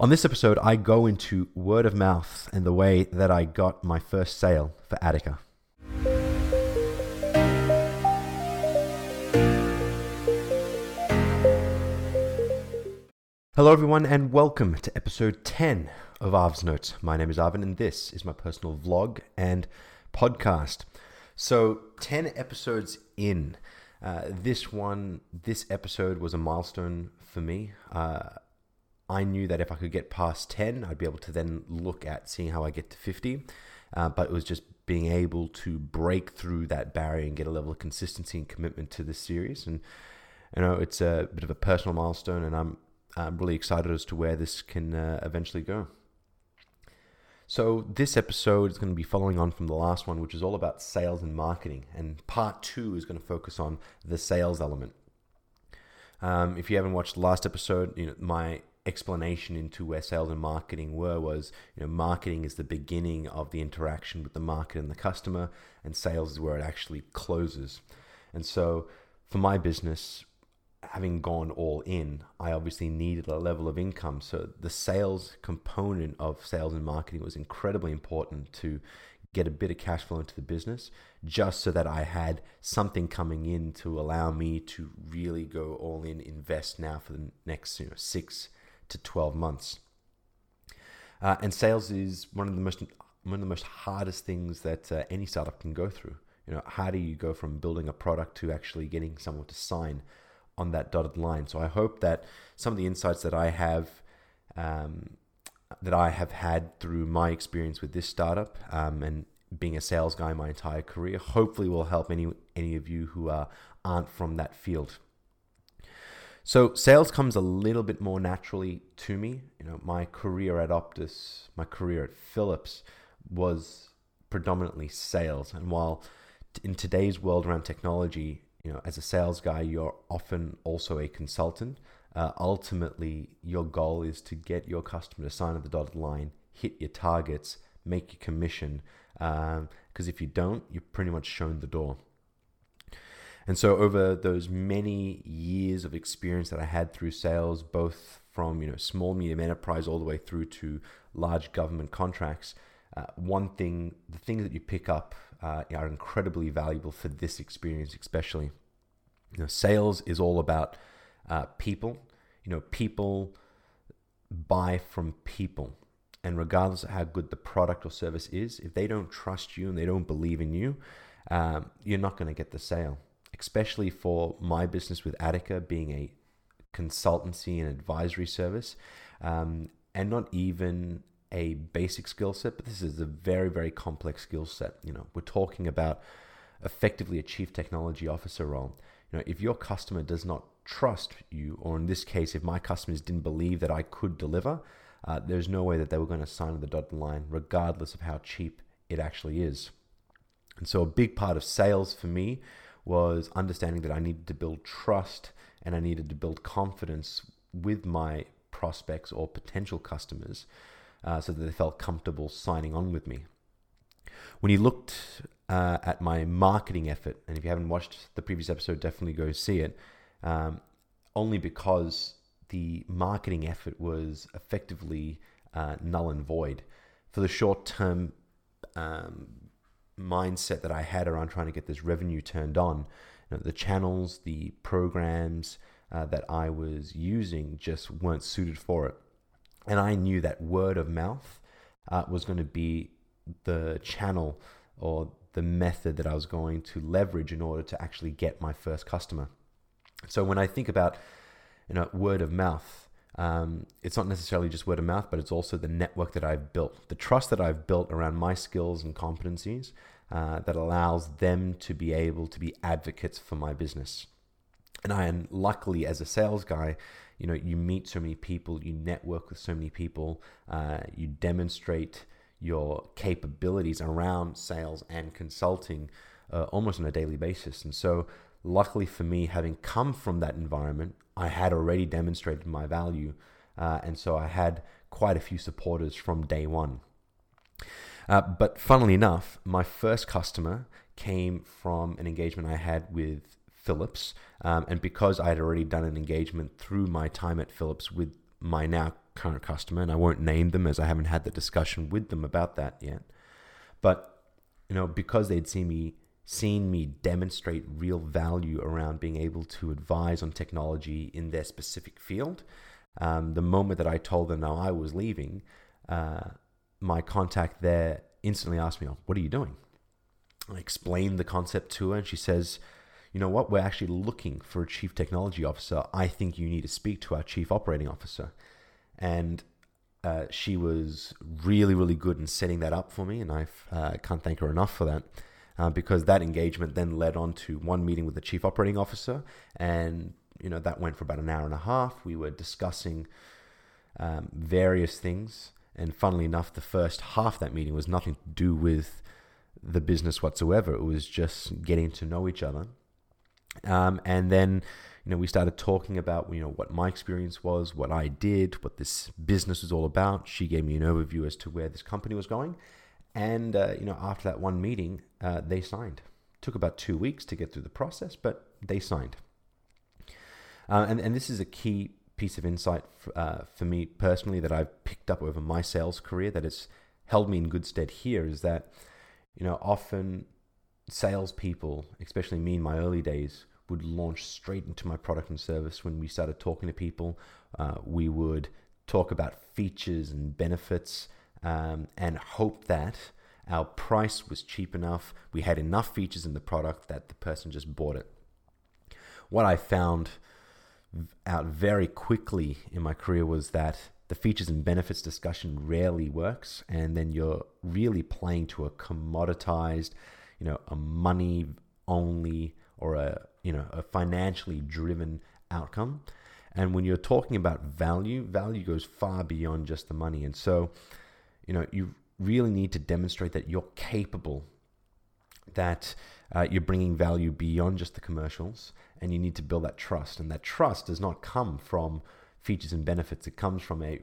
On this episode, I go into word of mouth and the way that I got my first sale for Attica. Hello, everyone, and welcome to episode 10 of Arv's Notes. My name is Arvin, and this is my personal vlog and podcast. So, 10 episodes in. Uh, this one, this episode was a milestone for me. Uh, I knew that if I could get past 10, I'd be able to then look at seeing how I get to 50. Uh, but it was just being able to break through that barrier and get a level of consistency and commitment to this series. And you know, it's a bit of a personal milestone, and I'm I'm really excited as to where this can uh, eventually go. So this episode is going to be following on from the last one, which is all about sales and marketing, and part two is going to focus on the sales element. Um, if you haven't watched the last episode, you know my explanation into where sales and marketing were was you know marketing is the beginning of the interaction with the market and the customer and sales is where it actually closes. And so for my business having gone all in i obviously needed a level of income. So the sales component of sales and marketing was incredibly important to get a bit of cash flow into the business just so that I had something coming in to allow me to really go all in, invest now for the next you know, six to 12 months. Uh, and sales is one of the most one of the most hardest things that uh, any startup can go through. You know, how do you go from building a product to actually getting someone to sign on that dotted line? So I hope that some of the insights that I have um, that I have had through my experience with this startup um, and being a sales guy my entire career, hopefully will help any any of you who are aren't from that field. So sales comes a little bit more naturally to me. You know, my career at Optus, my career at Philips was predominantly sales. And while in today's world around technology, you know, as a sales guy, you're often also a consultant. Uh, ultimately, your goal is to get your customer to sign on the dotted line, hit your targets, make your commission. Because um, if you don't, you're pretty much shown the door. And so over those many years of experience that I had through sales, both from you know small medium enterprise all the way through to large government contracts, uh, one thing, the things that you pick up uh, are incredibly valuable for this experience, especially. You know, sales is all about uh, people. You know, people buy from people. And regardless of how good the product or service is, if they don't trust you and they don't believe in you, um, you're not going to get the sale especially for my business with Attica being a consultancy and advisory service, um, and not even a basic skill set, but this is a very, very complex skill set. You know, we're talking about effectively a chief technology officer role. You know, if your customer does not trust you, or in this case, if my customers didn't believe that I could deliver, uh, there's no way that they were going to sign the dotted line, regardless of how cheap it actually is. And so, a big part of sales for me was understanding that I needed to build trust and I needed to build confidence with my prospects or potential customers uh, so that they felt comfortable signing on with me. When you looked uh, at my marketing effort, and if you haven't watched the previous episode, definitely go see it, um, only because the marketing effort was effectively uh, null and void. For the short term um, mindset that I had around trying to get this revenue turned on. You know, the channels, the programs uh, that I was using just weren't suited for it. And I knew that word of mouth uh, was going to be the channel or the method that I was going to leverage in order to actually get my first customer. So when I think about you know word of mouth, um, it's not necessarily just word of mouth, but it's also the network that I've built, the trust that I've built around my skills and competencies uh, that allows them to be able to be advocates for my business. And I am luckily, as a sales guy, you know, you meet so many people, you network with so many people, uh, you demonstrate your capabilities around sales and consulting uh, almost on a daily basis. And so, luckily for me, having come from that environment, I had already demonstrated my value. Uh, and so I had quite a few supporters from day one. Uh, but funnily enough, my first customer came from an engagement I had with Philips. Um, and because I had already done an engagement through my time at Philips with my now current customer, and I won't name them as I haven't had the discussion with them about that yet. But you know, because they'd seen me seen me demonstrate real value around being able to advise on technology in their specific field, um, the moment that I told them now I was leaving, uh, my contact there instantly asked me, oh, "What are you doing?" I explained the concept to her, and she says, "You know what? We're actually looking for a chief technology officer. I think you need to speak to our chief operating officer." And uh, she was really, really good in setting that up for me, and I uh, can't thank her enough for that. Uh, because that engagement then led on to one meeting with the chief operating officer, and you know that went for about an hour and a half. We were discussing um, various things, and funnily enough, the first half that meeting was nothing to do with the business whatsoever. It was just getting to know each other. Um, and then, you know, we started talking about, you know, what my experience was, what I did, what this business was all about. She gave me an overview as to where this company was going. And, uh, you know, after that one meeting, uh, they signed. Took about two weeks to get through the process, but they signed. Uh, and, and this is a key piece of insight for, uh, for me personally that I've picked up over my sales career that has held me in good stead here is that you know, often salespeople, especially me in my early days, would launch straight into my product and service. When we started talking to people, uh, we would talk about features and benefits um, and hope that our price was cheap enough, we had enough features in the product that the person just bought it. What I found out very quickly in my career was that the features and benefits discussion rarely works, and then you're really playing to a commoditized, you know, a money only or a you know a financially driven outcome. And when you're talking about value, value goes far beyond just the money. And so, you know, you really need to demonstrate that you're capable, that uh, you're bringing value beyond just the commercials, and you need to build that trust. And that trust does not come from features and benefits. It comes from a,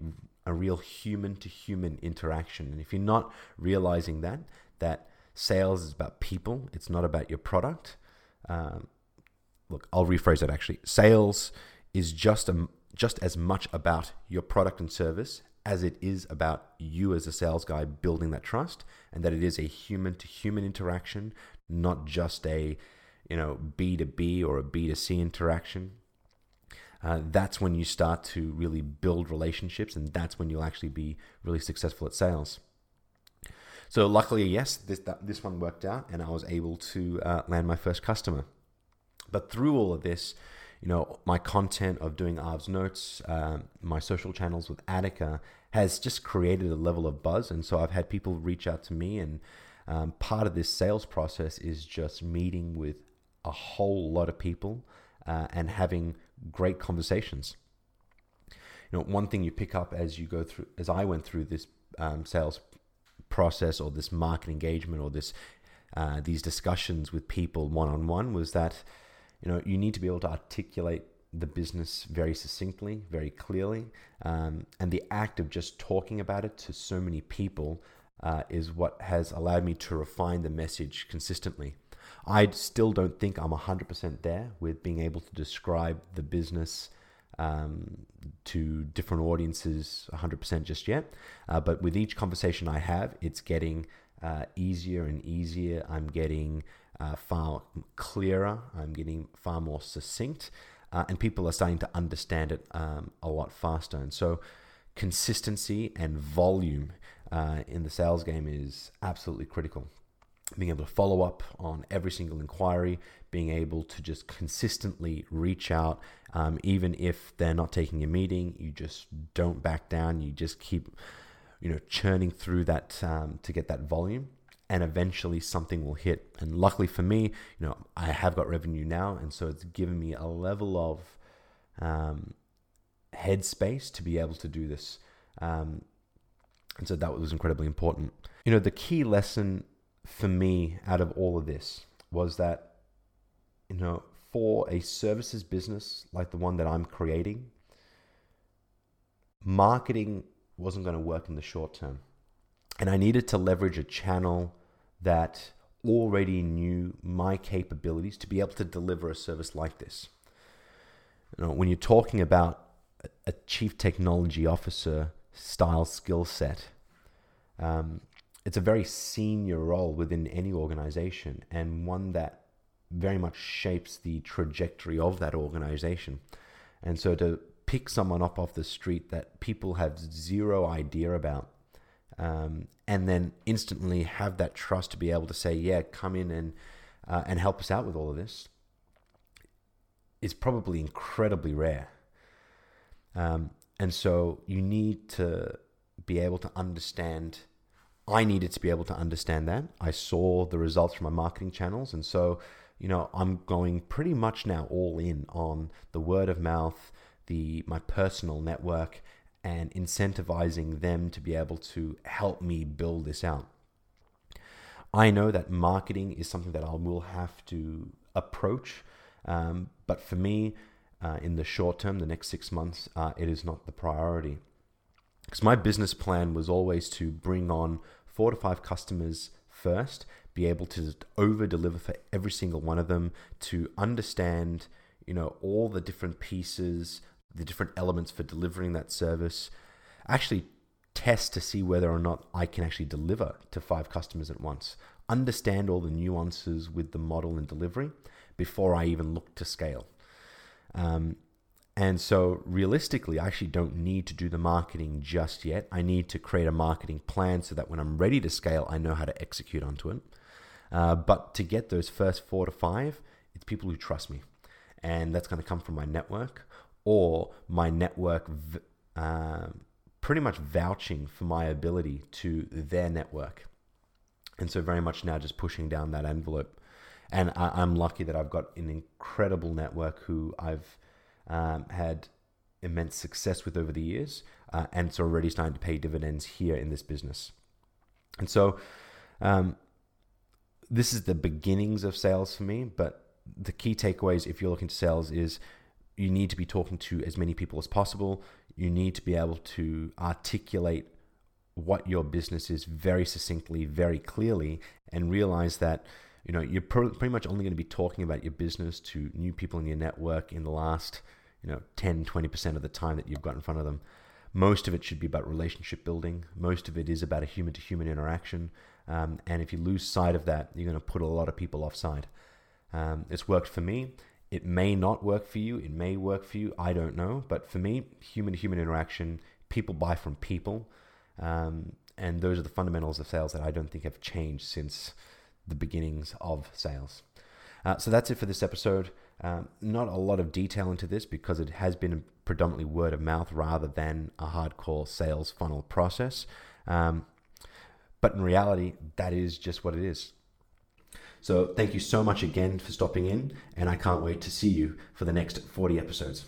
a real human to human interaction. And if you're not realizing that, that sales is about people, it's not about your product. Um, look, I'll rephrase that actually. Sales is just a, just as much about your product and service as it is about you as a sales guy building that trust and that it is a human to human interaction, not just a you know B2B or a B2C interaction uh, that's when you start to really build relationships, and that's when you'll actually be really successful at sales. So luckily, yes, this that, this one worked out, and I was able to uh, land my first customer. But through all of this, you know, my content of doing Arv's notes, um, my social channels with Attica has just created a level of buzz, and so I've had people reach out to me, and um, part of this sales process is just meeting with a whole lot of people uh, and having great conversations. You know, one thing you pick up as you go through, as I went through this um, sales process or this market engagement or this uh, these discussions with people one on one was that you know you need to be able to articulate the business very succinctly, very clearly, um, and the act of just talking about it to so many people uh, is what has allowed me to refine the message consistently. I still don't think I'm 100% there with being able to describe the business um, to different audiences 100% just yet. Uh, but with each conversation I have, it's getting uh, easier and easier. I'm getting uh, far clearer, I'm getting far more succinct, uh, and people are starting to understand it um, a lot faster. And so, consistency and volume uh, in the sales game is absolutely critical being able to follow up on every single inquiry, being able to just consistently reach out, um, even if they're not taking a meeting, you just don't back down. You just keep, you know, churning through that um, to get that volume, and eventually something will hit. And luckily for me, you know, I have got revenue now, and so it's given me a level of um, headspace to be able to do this. Um, and so that was incredibly important. You know, the key lesson for me out of all of this was that, you know, for a services business like the one that I'm creating, marketing wasn't going to work in the short term. And I needed to leverage a channel that already knew my capabilities to be able to deliver a service like this. You know, when you're talking about a chief technology officer style skill set. Um, it's a very senior role within any organization and one that very much shapes the trajectory of that organization. And so to pick someone up off the street that people have zero idea about um, and then instantly have that trust to be able to say, yeah, come in and uh, and help us out with all of this is probably incredibly rare. Um, and so you need to be able to understand. I needed to be able to understand that. I saw the results from my marketing channels. And so, you know, I'm going pretty much now all in on the word of mouth, the my personal network, and incentivizing them to be able to help me build this out. I know that marketing is something that I will have to approach, um, but for me, uh, in the short term, the next six months, uh, it is not the priority. Because my business plan was always to bring on four to five customers first, be able to over deliver for every single one of them, to understand, you know, all the different pieces, the different elements for delivering that service, actually test to see whether or not I can actually deliver to five customers at once, understand all the nuances with the model and delivery before I even look to scale. Um, and so, realistically, I actually don't need to do the marketing just yet. I need to create a marketing plan so that when I'm ready to scale, I know how to execute onto it. Uh, but to get those first four to five, it's people who trust me. And that's going to come from my network or my network uh, pretty much vouching for my ability to their network. And so, very much now just pushing down that envelope. And I, am lucky that I've got an incredible network who I've um, had immense success with over the years, uh, and it's already starting to pay dividends here in this business. And so, um, this is the beginnings of sales for me. But the key takeaways, if you're looking to sales, is you need to be talking to as many people as possible. You need to be able to articulate what your business is very succinctly, very clearly, and realize that you know you're pretty much only going to be talking about your business to new people in your network in the last you know 10 20% of the time that you've got in front of them. Most of it should be about relationship building. Most of it is about a human to human interaction. Um, and if you lose sight of that you're going to put a lot of people offside. Um, it's worked for me it may not work for you it may work for you i don't know but for me human to human interaction people buy from people um, and those are the fundamentals of sales that i don't think have changed since the beginnings of sales. Uh, so that's it for this episode. Um, not a lot of detail into this because it has been predominantly word of mouth rather than a hardcore sales funnel process. Um, but in reality, that is just what it is. So thank you so much again for stopping in, and I can't wait to see you for the next 40 episodes.